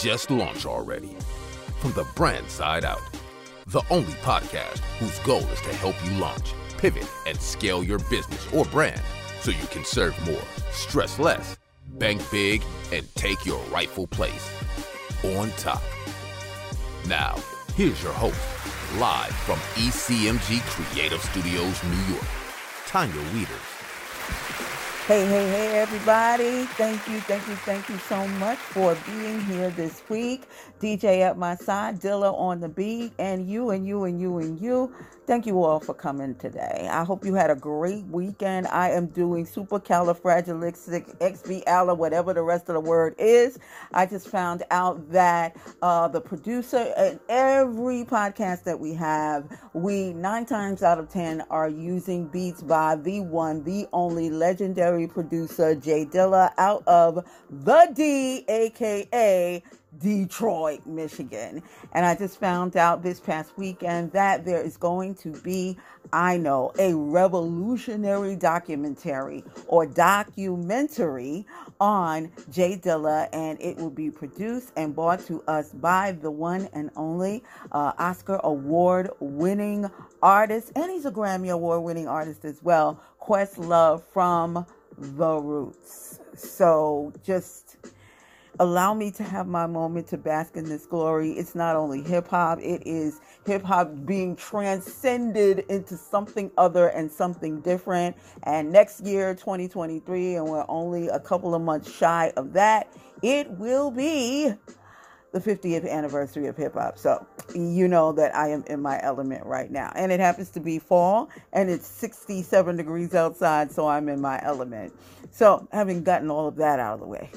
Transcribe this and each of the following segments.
just launch already. From the brand side out, the only podcast whose goal is to help you launch, pivot, and scale your business or brand so you can serve more, stress less, bank big, and take your rightful place on top. Now, here's your host, live from ECMG Creative Studios, New York, Tanya Wieters. Hey, hey, hey, everybody. Thank you, thank you, thank you so much for being here this week. DJ at my side, Dilla on the beat, and you and you and you and you. Thank you all for coming today. I hope you had a great weekend. I am doing super califragilistic supercalifragilistic whatever the rest of the word is. I just found out that uh, the producer and every podcast that we have, we nine times out of ten are using beats by the one, the only legendary producer, Jay Dilla, out of the D, aka Detroit, Michigan. And I just found out this past weekend that there is going to be, I know, a revolutionary documentary or documentary on Jay Dilla, and it will be produced and brought to us by the one and only uh, Oscar Award winning artist, and he's a Grammy Award winning artist as well, Questlove from The Roots. So just allow me to have my moment to bask in this glory. It's not only hip hop, it is hip hop being transcended into something other and something different. And next year, 2023, and we're only a couple of months shy of that, it will be the 50th anniversary of hip hop. So, you know that I am in my element right now. And it happens to be fall and it's 67 degrees outside, so I'm in my element. So, having gotten all of that out of the way,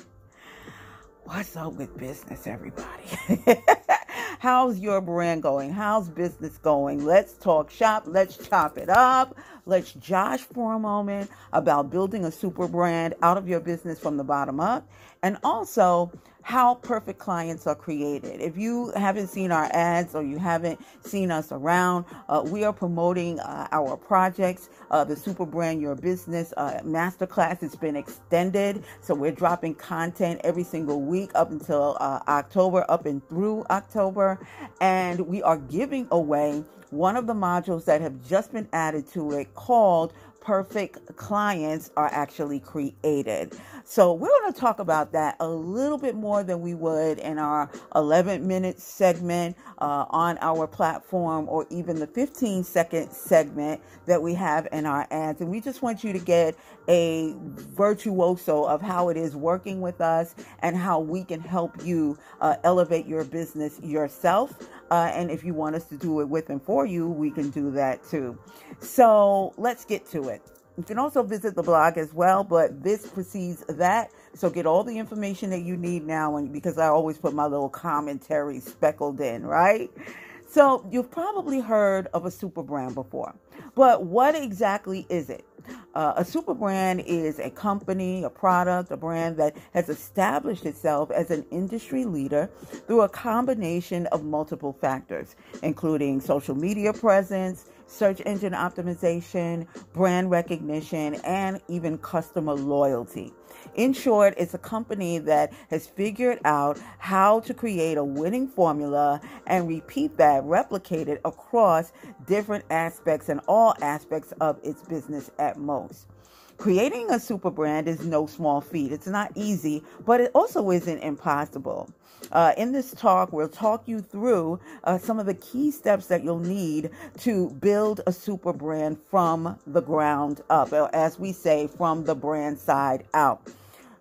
What's up with business, everybody? How's your brand going? How's business going? Let's talk shop. Let's chop it up. Let's josh for a moment about building a super brand out of your business from the bottom up. And also, how perfect clients are created. If you haven't seen our ads or you haven't seen us around, uh, we are promoting uh, our projects, uh, the Super Brand Your Business uh, Masterclass. It's been extended, so we're dropping content every single week up until uh, October, up and through October, and we are giving away one of the modules that have just been added to it called perfect clients are actually created. So, we're going to talk about that a little bit more than we would in our 11 minute segment uh, on our platform or even the 15 second segment that we have in our ads. And we just want you to get a virtuoso of how it is working with us and how we can help you uh, elevate your business yourself. Uh, and if you want us to do it with and for you, we can do that too. So let's get to it. You can also visit the blog as well, but this precedes that. So get all the information that you need now, and because I always put my little commentary speckled in, right? So you've probably heard of a super brand before, but what exactly is it? Uh, a super brand is a company, a product, a brand that has established itself as an industry leader through a combination of multiple factors, including social media presence, search engine optimization, brand recognition, and even customer loyalty. In short, it's a company that has figured out how to create a winning formula and repeat that, replicate it across different aspects and all aspects of its business at most. Creating a super brand is no small feat. It's not easy, but it also isn't impossible. Uh, in this talk, we'll talk you through uh, some of the key steps that you'll need to build a super brand from the ground up, as we say, from the brand side out.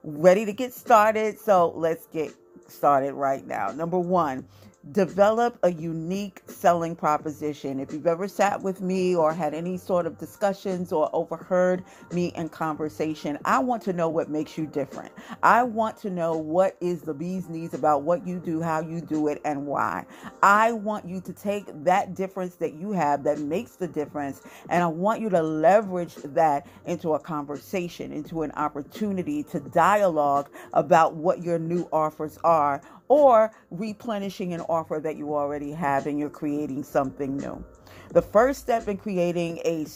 Ready to get started? So let's get started right now. Number one, develop a unique selling proposition. If you've ever sat with me or had any sort of discussions or overheard me in conversation, I want to know what makes you different. I want to know what is the bee's knees about what you do, how you do it, and why. I want you to take that difference that you have that makes the difference, and I want you to leverage that into a conversation, into an opportunity to dialogue about what your new offers are or replenishing an offer that you already have and you're creating something new. The first step in creating a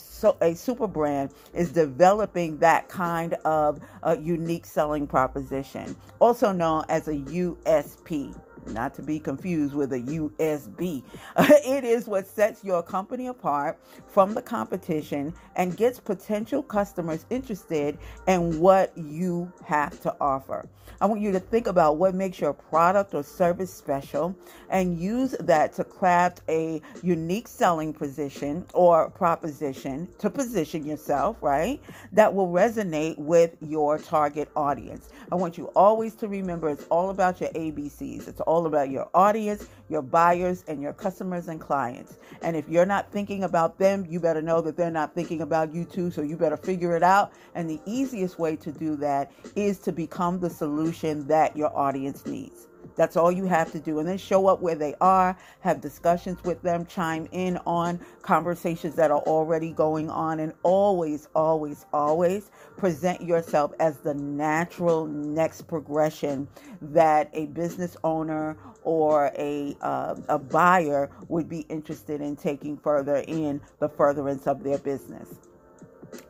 a super brand is developing that kind of uh, unique selling proposition, also known as a USP. Not to be confused with a USB. it is what sets your company apart from the competition and gets potential customers interested in what you have to offer. I want you to think about what makes your product or service special and use that to craft a unique selling position or proposition to position yourself, right? That will resonate with your target audience. I want you always to remember it's all about your ABCs. It's all about your audience, your buyers, and your customers and clients. And if you're not thinking about them, you better know that they're not thinking about you too. So you better figure it out. And the easiest way to do that is to become the solution that your audience needs. That's all you have to do. And then show up where they are, have discussions with them, chime in on conversations that are already going on, and always, always, always present yourself as the natural next progression that a business owner or a, uh, a buyer would be interested in taking further in the furtherance of their business.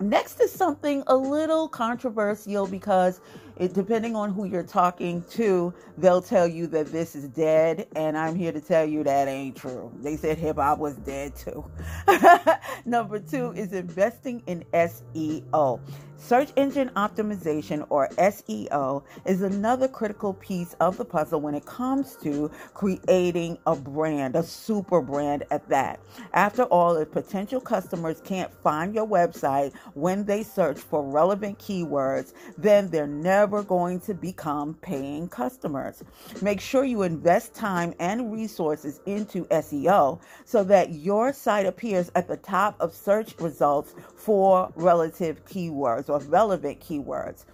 Next is something a little controversial because it, depending on who you're talking to, they'll tell you that this is dead, and I'm here to tell you that ain't true. They said hip hop was dead too. Number two is investing in SEO. Search engine optimization, or SEO, is another critical piece of the puzzle when it comes to creating a brand, a super brand at that. After all, if potential customers can't find your website when they search for relevant keywords, then they're never going to become paying customers. Make sure you invest time and resources into SEO so that your site appears at the top of search results for relative keywords or relevant keywords.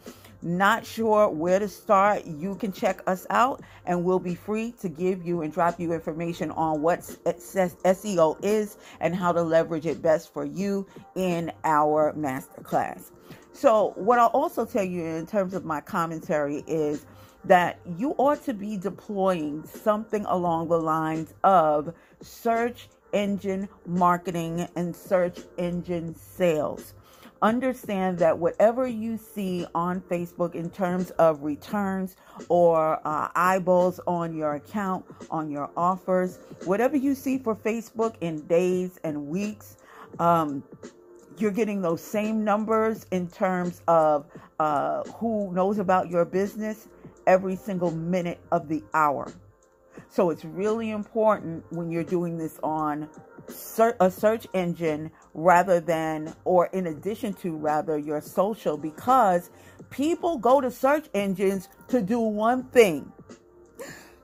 Not sure where to start? You can check us out and we'll be free to give you and drop you information on what SEO is and how to leverage it best for you in our masterclass. So, what I'll also tell you in terms of my commentary is that you ought to be deploying something along the lines of search engine marketing and search engine sales understand that whatever you see on Facebook in terms of returns or uh, eyeballs on your account, on your offers, whatever you see for Facebook in days and weeks, um, you're getting those same numbers in terms of uh, who knows about your business every single minute of the hour. So it's really important when you're doing this on a search engine rather than, or in addition to, rather, your social because people go to search engines to do one thing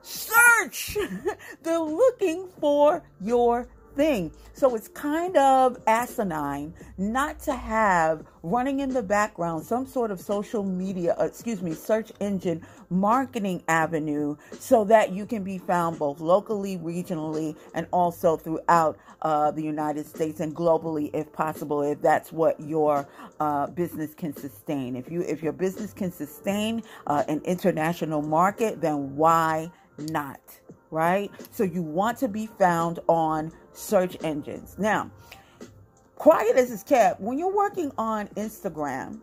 search. They're looking for your thing. So it's kind of asinine not to have running in the background some sort of social media, uh, excuse me, search engine marketing avenue so that you can be found both locally, regionally, and also throughout uh, the United States and globally, if possible, if that's what your uh, business can sustain. If you if your business can sustain uh, an international market, then why not? Right? So you want to be found on search engines. Now, quiet as it's kept, when you're working on Instagram,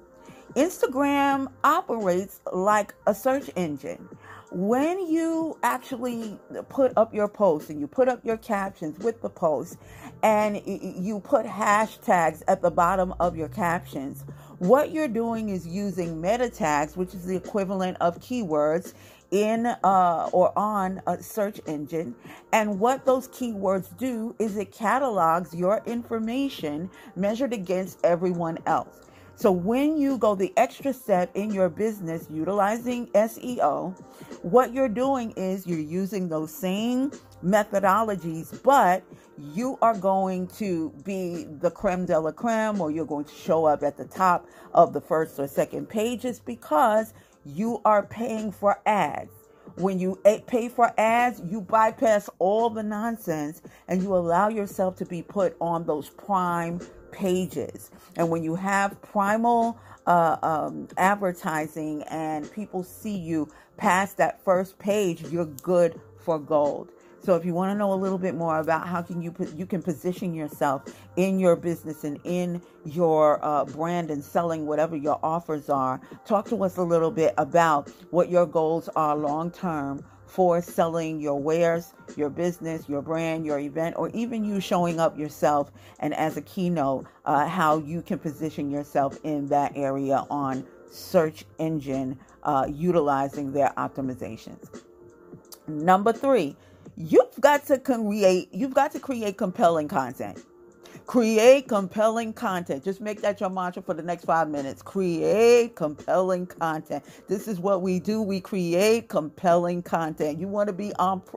Instagram operates like a search engine. When you actually put up your posts and you put up your captions with the post and you put hashtags at the bottom of your captions, what you're doing is using meta tags, which is the equivalent of keywords in uh, or on a search engine. And what those keywords do is it catalogs your information measured against everyone else. So when you go the extra step in your business utilizing SEO, what you're doing is you're using those same methodologies, but you are going to be the creme de la creme, or you're going to show up at the top of the first or second pages because you are paying for ads. When you pay for ads, you bypass all the nonsense and you allow yourself to be put on those prime pages. And when you have primal uh, um, advertising and people see you past that first page, you're good for gold. So if you want to know a little bit more about how can you you can position yourself in your business and in your uh, brand and selling whatever your offers are, talk to us a little bit about what your goals are long term for selling your wares, your business, your brand, your event, or even you showing up yourself and as a keynote, uh, how you can position yourself in that area on search engine uh, utilizing their optimizations. Number three, you've got to create you've got to create compelling content Create compelling content. Just make that your mantra for the next five minutes. Create compelling content. This is what we do. We create compelling content. You want to be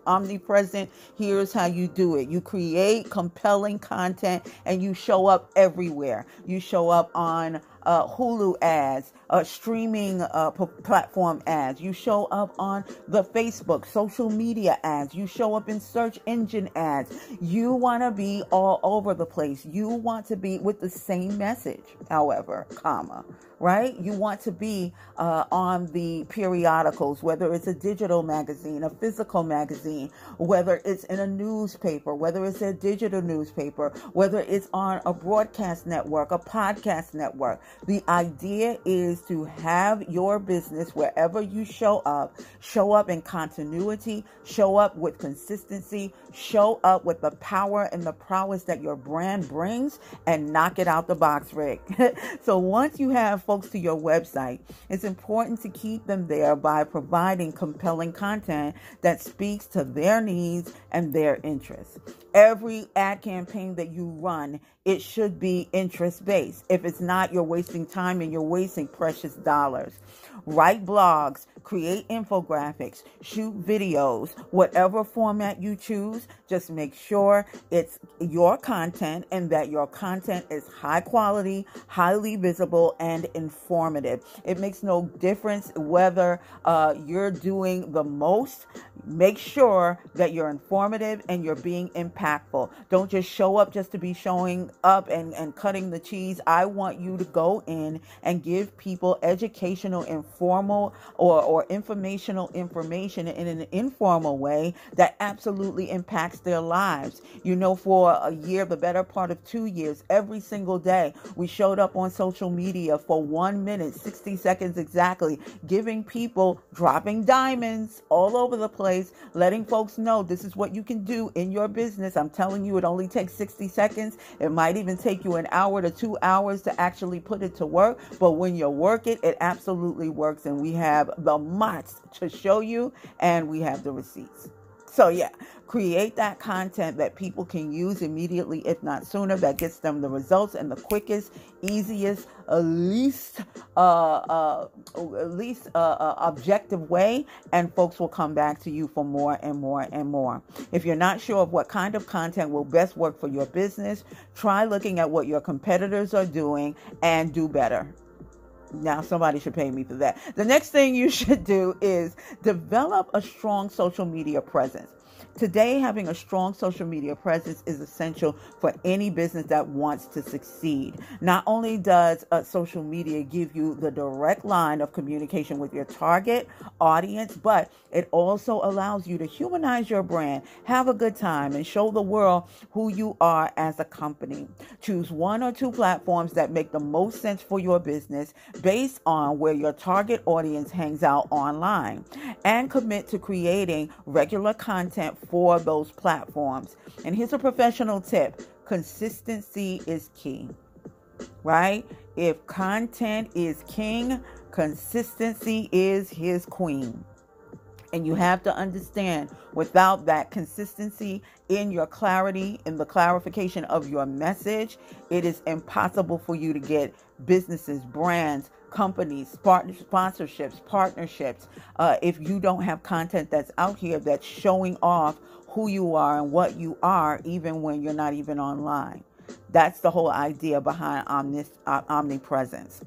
omnipresent? Here's how you do it. You create compelling content and you show up everywhere. You show up on uh, Hulu ads, uh, streaming uh, p- platform ads. You show up on the Facebook, social media ads. You show up in search engine ads. You want to be all over the place. You want to be with the same message, however, comma right? You want to be uh, on the periodicals, whether it's a digital magazine, a physical magazine, whether it's in a newspaper, whether it's a digital newspaper, whether it's on a broadcast network, a podcast network. The idea is to have your business wherever you show up, show up in continuity, show up with consistency, show up with the power and the prowess that your brand brings, and knock it out the box, Rick. so once you have folks to your website, it's important to keep them there by providing compelling content that speaks to their needs and their interests. Every ad campaign that you run, it should be interest based. If it's not, you're wasting time and you're wasting precious dollars write blogs, create infographics, shoot videos, whatever format you choose. Just make sure it's your content and that your content is high quality, highly visible, and informative. It makes no difference whether uh, you're doing the most. Make sure that you're informative and you're being impactful. Don't just show up just to be showing up and, and cutting the cheese. I want you to go in and give people educational informal, formal or, or informational information in an informal way that absolutely impacts their lives. You know, for a year, the better part of two years, every single day, we showed up on social media for one minute, 60 seconds exactly, giving people dropping diamonds all over the place, letting folks know this is what you can do in your business. I'm telling you, it only takes 60 seconds. It might even take you an hour to two hours to actually put it to work. But when you work it, it absolutely works and we have the months to show you, and we have the receipts. So, yeah, create that content that people can use immediately, if not sooner, that gets them the results and the quickest, easiest, least, uh, uh, least uh, uh, objective way, and folks will come back to you for more and more and more. If you're not sure of what kind of content will best work for your business, try looking at what your competitors are doing and do better. Now, somebody should pay me for that. The next thing you should do is develop a strong social media presence. Today, having a strong social media presence is essential for any business that wants to succeed. Not only does uh, social media give you the direct line of communication with your target audience, but it also allows you to humanize your brand, have a good time, and show the world who you are as a company. Choose one or two platforms that make the most sense for your business based on where your target audience hangs out online, and commit to creating regular content for those platforms. And here's a professional tip consistency is key, right? If content is king, consistency is his queen. And you have to understand without that consistency in your clarity, in the clarification of your message, it is impossible for you to get businesses, brands, companies, sponsorships, partnerships. Uh, if you don't have content that's out here that's showing off who you are and what you are, even when you're not even online. That's the whole idea behind omnis, uh, omnipresence.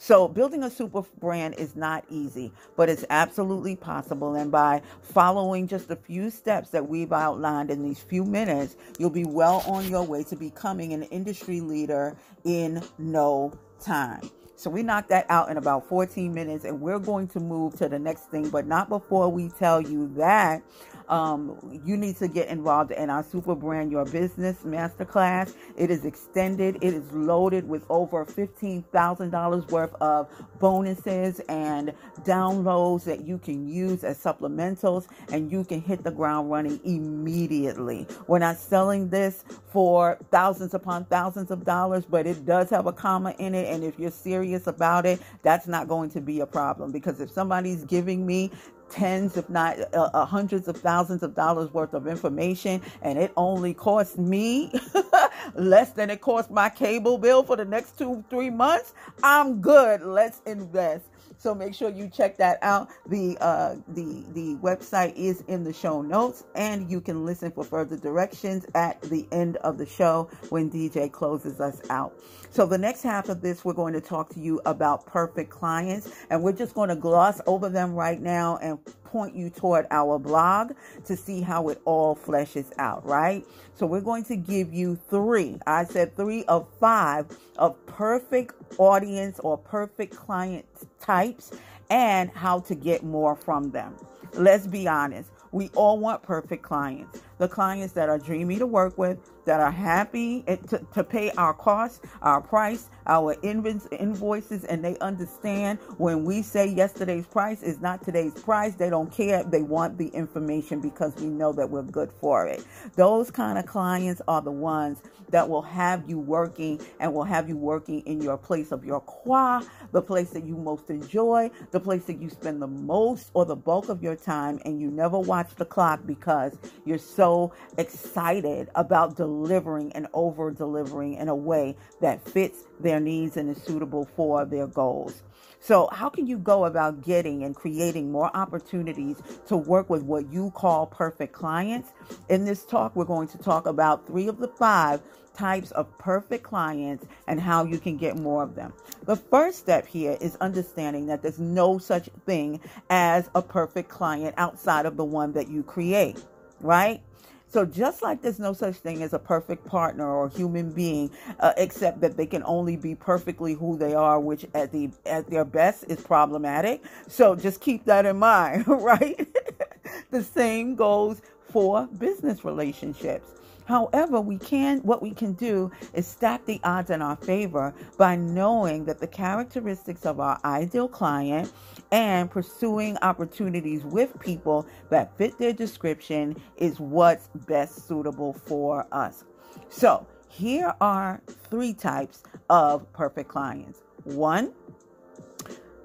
So, building a super brand is not easy, but it's absolutely possible. And by following just a few steps that we've outlined in these few minutes, you'll be well on your way to becoming an industry leader in no time. So, we knocked that out in about 14 minutes, and we're going to move to the next thing, but not before we tell you that um, you need to get involved in our Super Brand Your Business Masterclass. It is extended, it is loaded with over $15,000 worth of bonuses and downloads that you can use as supplementals, and you can hit the ground running immediately. We're not selling this for thousands upon thousands of dollars, but it does have a comma in it. And if you're serious about it, that's not going to be a problem because if somebody's giving me tens, if not uh, uh, hundreds of thousands of dollars worth of information, and it only costs me less than it cost my cable bill for the next two, three months, I'm good. Let's invest. So make sure you check that out. The uh, the the website is in the show notes, and you can listen for further directions at the end of the show when DJ closes us out. So the next half of this, we're going to talk to you about perfect clients, and we're just going to gloss over them right now and point you toward our blog to see how it all fleshes out, right? So we're going to give you three. I said three of five of perfect audience or perfect client types and how to get more from them. Let's be honest. We all want perfect clients. The clients that are dreamy to work with, that are happy eh, to, to pay our costs, our price, our invoices, and they understand when we say yesterday's price is not today's price. They don't care. They want the information because we know that we're good for it. Those kind of clients are the ones that will have you working and will have you working in your place of your qua, the place that you most enjoy, the place that you spend the most or the bulk of your time, and you never watch the clock because you're so excited about delivering and over delivering in a way that fits their needs and is suitable for their goals. So, how can you go about getting and creating more opportunities to work with what you call perfect clients? In this talk, we're going to talk about three of the five types of perfect clients and how you can get more of them. The first step here is understanding that there's no such thing as a perfect client outside of the one that you create, right? So just like there's no such thing as a perfect partner or human being, uh, except that they can only be perfectly who they are, which at the at their best is problematic. So just keep that in mind, right? the same goes for business relationships. However, we can what we can do is stack the odds in our favor by knowing that the characteristics of our ideal client and pursuing opportunities with people that fit their description is what's best suitable for us. So, here are three types of perfect clients. One,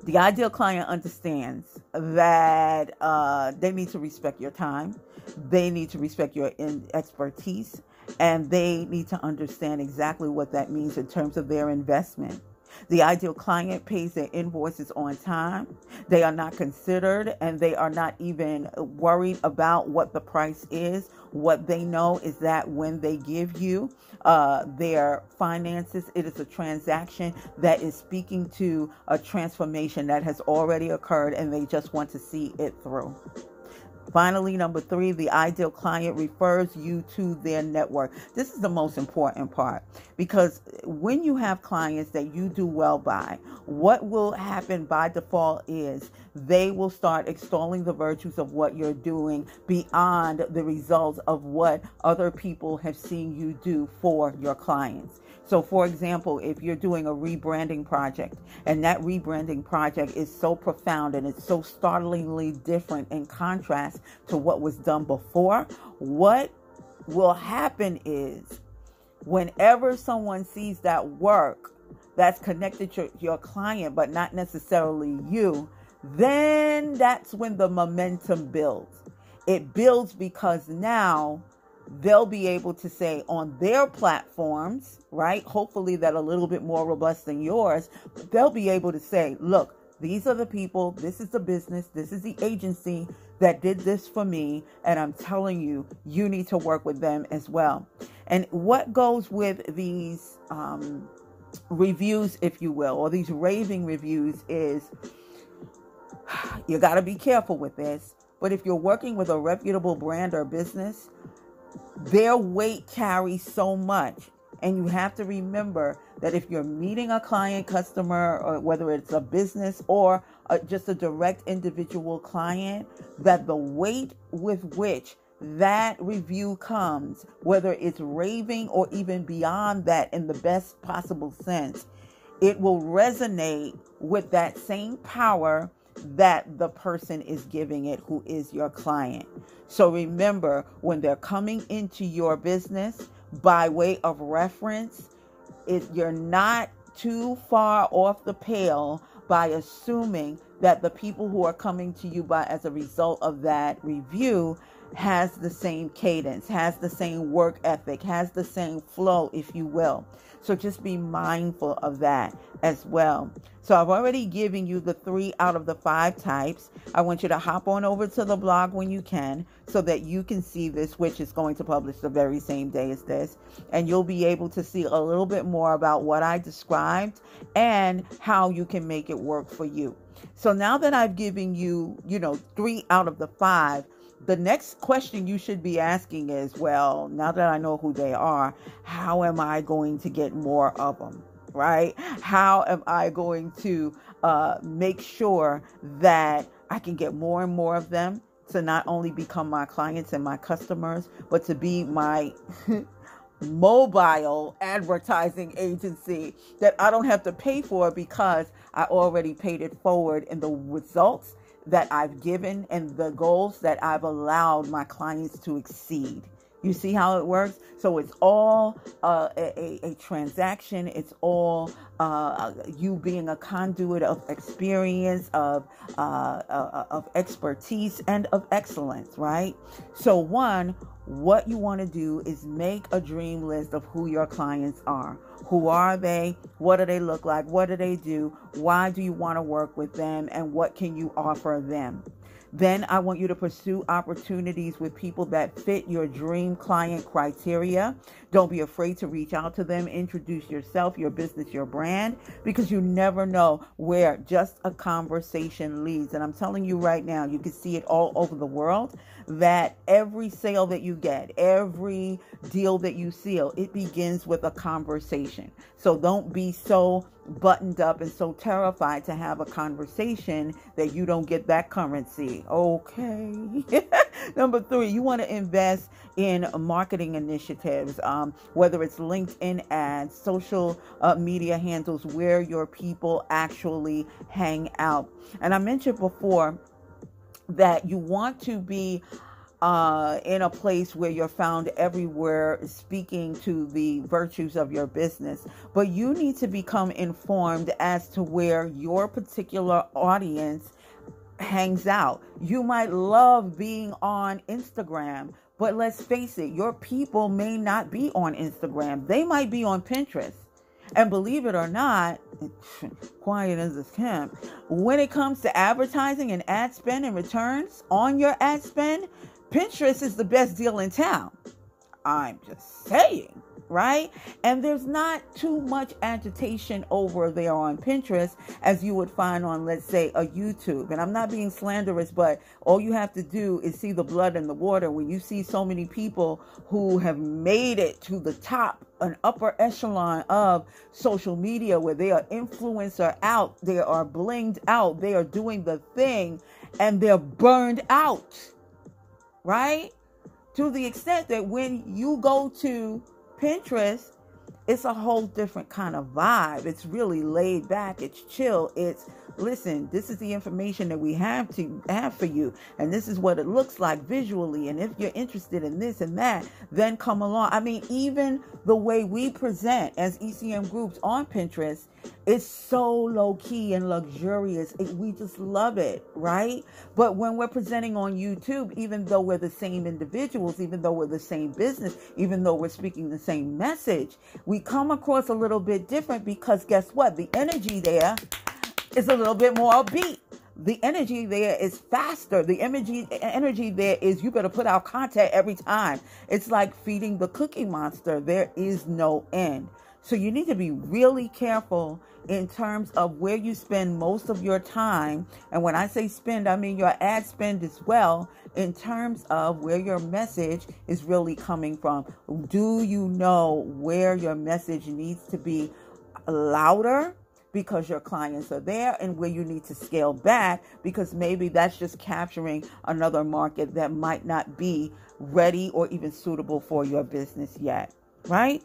the ideal client understands that uh, they need to respect your time. They need to respect your expertise and they need to understand exactly what that means in terms of their investment. The ideal client pays their invoices on time. They are not considered and they are not even worried about what the price is. What they know is that when they give you uh, their finances, it is a transaction that is speaking to a transformation that has already occurred and they just want to see it through. Finally, number three, the ideal client refers you to their network. This is the most important part because when you have clients that you do well by, what will happen by default is they will start extolling the virtues of what you're doing beyond the results of what other people have seen you do for your clients. So, for example, if you're doing a rebranding project and that rebranding project is so profound and it's so startlingly different in contrast to what was done before, what will happen is whenever someone sees that work that's connected to your client, but not necessarily you, then that's when the momentum builds. It builds because now they'll be able to say on their platforms, right? Hopefully, that a little bit more robust than yours, but they'll be able to say, look, these are the people, this is the business, this is the agency that did this for me, and I'm telling you, you need to work with them as well. And what goes with these um, reviews, if you will, or these raving reviews is you got to be careful with this. But if you're working with a reputable brand or business, their weight carries so much. And you have to remember that if you're meeting a client, customer, or whether it's a business or a, just a direct individual client, that the weight with which that review comes, whether it's raving or even beyond that in the best possible sense, it will resonate with that same power that the person is giving it who is your client. So remember, when they're coming into your business by way of reference, if you're not too far off the pale by assuming that the people who are coming to you by as a result of that review has the same cadence, has the same work ethic, has the same flow, if you will. So just be mindful of that as well. So I've already given you the three out of the five types. I want you to hop on over to the blog when you can so that you can see this, which is going to publish the very same day as this. And you'll be able to see a little bit more about what I described and how you can make it work for you. So now that I've given you, you know, three out of the five, the next question you should be asking is well, now that I know who they are, how am I going to get more of them? Right? How am I going to uh, make sure that I can get more and more of them to not only become my clients and my customers, but to be my mobile advertising agency that I don't have to pay for because I already paid it forward in the results that I've given and the goals that I've allowed my clients to exceed. You see how it works? So it's all uh, a, a, transaction. It's all uh, you being a conduit of experience, of uh, uh, of expertise, and of excellence. Right. So one, what you want to do is make a dream list of who your clients are. Who are they? What do they look like? What do they do? Why do you want to work with them? And what can you offer them? Then I want you to pursue opportunities with people that fit your dream client criteria. Don't be afraid to reach out to them, introduce yourself, your business, your brand, because you never know where just a conversation leads. And I'm telling you right now, you can see it all over the world that every sale that you get, every deal that you seal, it begins with a conversation. So don't be so buttoned up and so terrified to have a conversation that you don't get that currency. Okay. Number three, you want to invest in marketing initiatives, um, whether it's LinkedIn ads, social uh, media handles where your people actually hang out. And I mentioned before that you want to be uh, in a place where you're found everywhere speaking to the virtues of your business. But you need to become informed as to where your particular audience hangs out. You might love being on Instagram, but let's face it, your people may not be on Instagram. They might be on Pinterest. And believe it or not, quiet as a camp, when it comes to advertising and ad spend and returns on your ad spend, Pinterest is the best deal in town. I'm just saying, right? And there's not too much agitation over there on Pinterest as you would find on, let's say, a YouTube. And I'm not being slanderous, but all you have to do is see the blood in the water. When you see so many people who have made it to the top, an upper echelon of social media where they are influencer out, they are blinged out, they are doing the thing, and they're burned out right? To the extent that when you go to Pinterest, it's a whole different kind of vibe. It's really laid back, it's chill, it's listen, this is the information that we have to have for you, and this is what it looks like visually. And if you're interested in this and that, then come along. I mean, even the way we present as ECM groups on Pinterest it's so low key and luxurious. It, we just love it, right? But when we're presenting on YouTube, even though we're the same individuals, even though we're the same business, even though we're speaking the same message, we come across a little bit different because guess what? The energy there is a little bit more upbeat. The energy there is faster. The energy energy there is you better put out content every time. It's like feeding the cookie monster. There is no end. So you need to be really careful in terms of where you spend most of your time. And when I say spend, I mean your ad spend as well, in terms of where your message is really coming from. Do you know where your message needs to be louder? because your clients are there and where you need to scale back because maybe that's just capturing another market that might not be ready or even suitable for your business yet, right?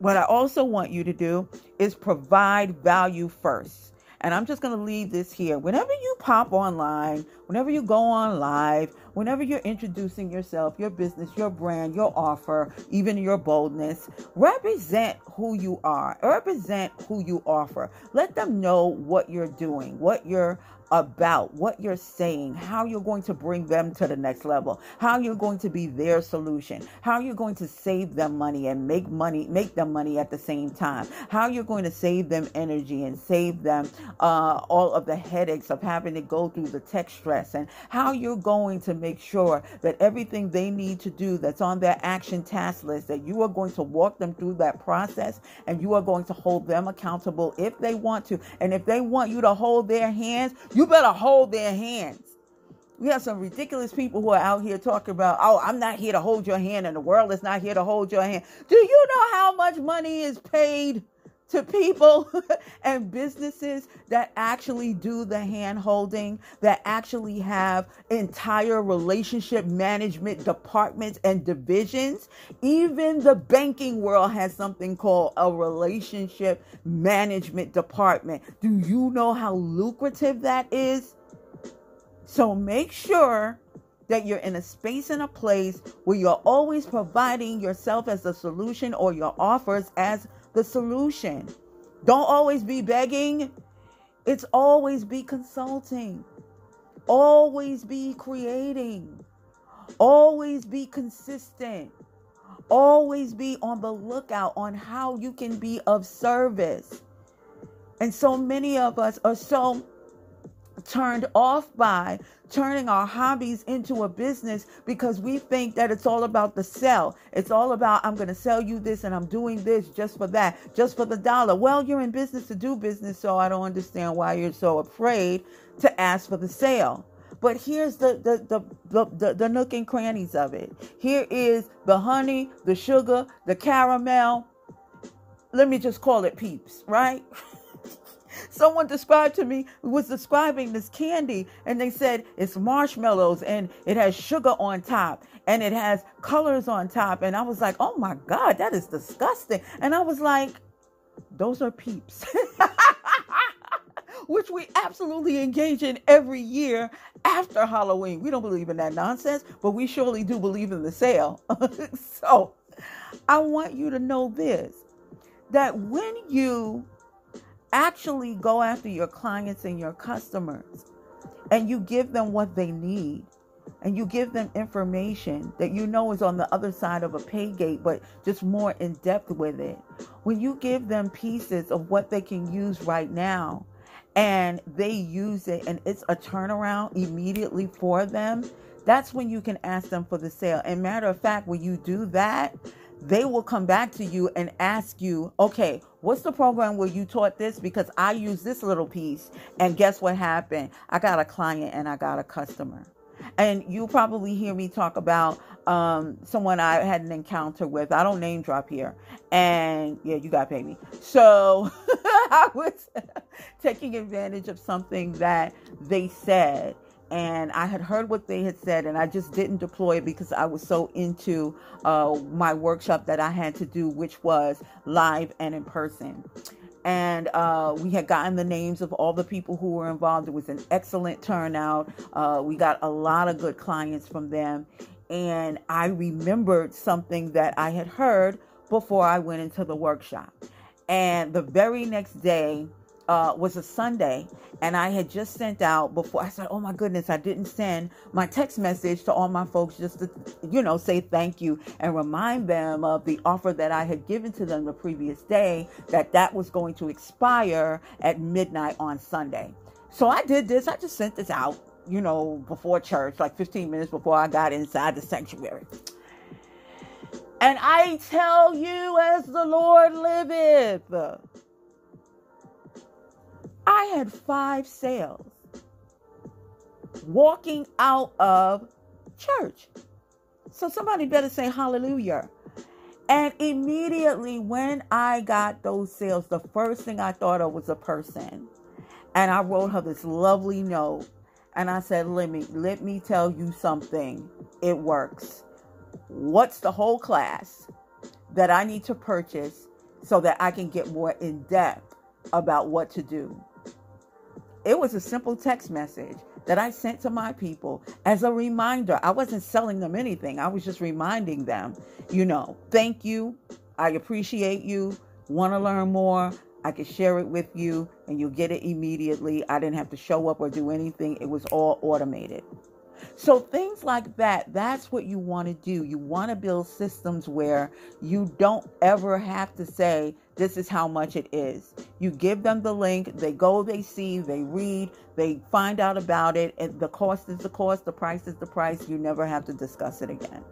What I also want you to do is provide value first. And I'm just going to leave this here. Whenever you pop online, whenever you go on live, whenever you're introducing yourself, your business, your brand, your offer, even your boldness, represent who you are, represent who you offer. Let them know what you're doing, what you're about what you're saying, how you're going to bring them to the next level, how you're going to be their solution, how you're going to save them money and make money, make them money at the same time, how you're going to save them energy and save them uh, all of the headaches of having to go through the tech stress, and how you're going to make sure that everything they need to do that's on their action task list, that you are going to walk them through that process and you are going to hold them accountable if they want to. And if they want you to hold their hands, you better hold their hands. We have some ridiculous people who are out here talking about, oh, I'm not here to hold your hand and the world is not here to hold your hand. Do you know how much money is paid to people and businesses that actually do the hand holding, that actually have entire relationship management departments and divisions. Even the banking world has something called a relationship management department. Do you know how lucrative that is? So make sure that you're in a space and a place where you're always providing yourself as a solution or your offers as the solution. Don't always be begging, it's always be consulting, always be creating, always be consistent, always be on the lookout on how you can be of service. And so many of us are so turned off by turning our hobbies into a business because we think that it's all about the sell. It's all about, I'm going to sell you this and I'm doing this just for that, just for the dollar. Well, you're in business to do business, so I don't understand why you're so afraid to ask for the sale. But here's the the, the the, the, nook and crannies of it. Here is the honey, the sugar, the caramel. Let me just call it peeps, right? Someone described to me was describing this candy, and they said it's marshmallows and it has sugar on top and it has colors on top. And I was like, oh my God, that is disgusting. And I was like, those are peeps. Which we absolutely engage in every year after Halloween. We don't believe in that nonsense, but we surely do believe in the sale. so I want you to know this that when you actually go after your clients and your customers and you give them what they need and you give them information that you know is on the other side of a pay gate, but just more in depth with it. When you give them pieces of what they can use right now and they use it and it's a turnaround immediately for them, that's when you can ask them for the sale. And matter of fact, when you do that, they will come back to you and ask you, okay, what's the program where you taught this? Because I use this little piece. And guess what happened? I got a client and I got a customer. And you probably hear me talk about um, someone I had an encounter with. I don't name drop here. And yeah, you got paid me. So I was taking advantage of something that they said and I had heard what they had said, and I just didn't deploy it because I was so into uh, my workshop that I had to do, which was live and in person. And uh, we had gotten the names of all the people who were involved. It was an excellent turnout. Uh, we got a lot of good clients from them. And I remembered something that I had heard before I went into the workshop. And the very next day, uh, was a Sunday, and I had just sent out before. I said, "Oh my goodness, I didn't send my text message to all my folks just to, you know, say thank you and remind them of the offer that I had given to them the previous day that that was going to expire at midnight on Sunday." So I did this. I just sent this out, you know, before church, like 15 minutes before I got inside the sanctuary. And I tell you, as the Lord liveth I had five sales walking out of church. So somebody better say hallelujah. And immediately when I got those sales, the first thing I thought of was a person. And I wrote her this lovely note. And I said, let me let me tell you something. It works. What's the whole class that I need to purchase so that I can get more in depth about what to do? It was a simple text message that I sent to my people as a reminder. I wasn't selling them anything, I was just reminding them, you know, thank you. I appreciate you. Want to learn more? I could share it with you and you'll get it immediately. I didn't have to show up or do anything, it was all automated. So, things like that, that's what you want to do. You want to build systems where you don't ever have to say, This is how much it is. You give them the link, they go, they see, they read, they find out about it, and the cost is the cost, the price is the price. You never have to discuss it again.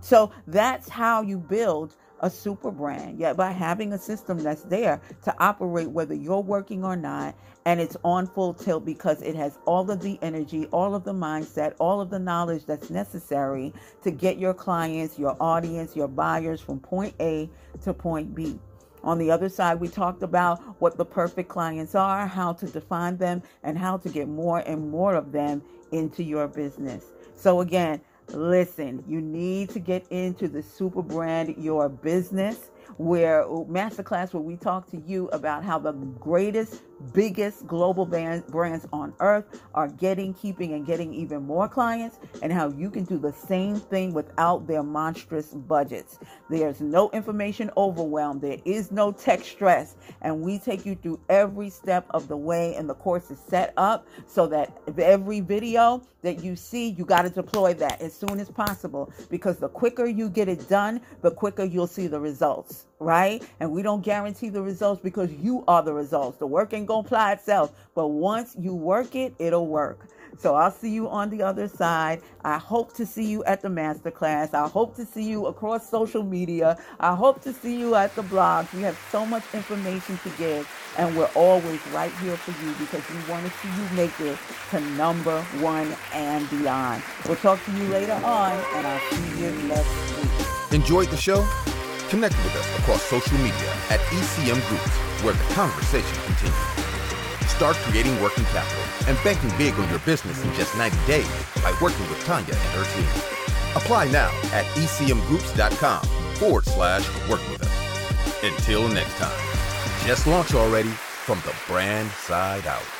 So, that's how you build a super brand, yet by having a system that's there to operate whether you're working or not, and it's on full tilt because it has all of the energy, all of the mindset, all of the knowledge that's necessary to get your clients, your audience, your buyers from point A to point B. On the other side, we talked about what the perfect clients are, how to define them, and how to get more and more of them into your business. So, again, Listen, you need to get into the super brand your business where oh, masterclass where we talk to you about how the greatest biggest global band, brands on earth are getting, keeping, and getting even more clients, and how you can do the same thing without their monstrous budgets. There's no information overwhelm, there is no tech stress, and we take you through every step of the way. And the course is set up so that every video that you see, you got to deploy that as soon as possible because the quicker you get it done, the quicker you'll see the results, right? And we don't guarantee the results because you are the results. The work ain't to apply itself, but once you work it, it'll work. So I'll see you on the other side. I hope to see you at the masterclass. I hope to see you across social media. I hope to see you at the blogs. We have so much information to give, and we're always right here for you because we want to see you make it to number one and beyond. We'll talk to you later on, and I'll see you next week. Enjoyed the show? Connect with us across social media at ECM Groups, where the conversation continues. Start creating working capital and banking big on your business in just 90 days by working with Tanya and her team. Apply now at ecmgroups.com forward slash work with us. Until next time, just launch already from the brand side out.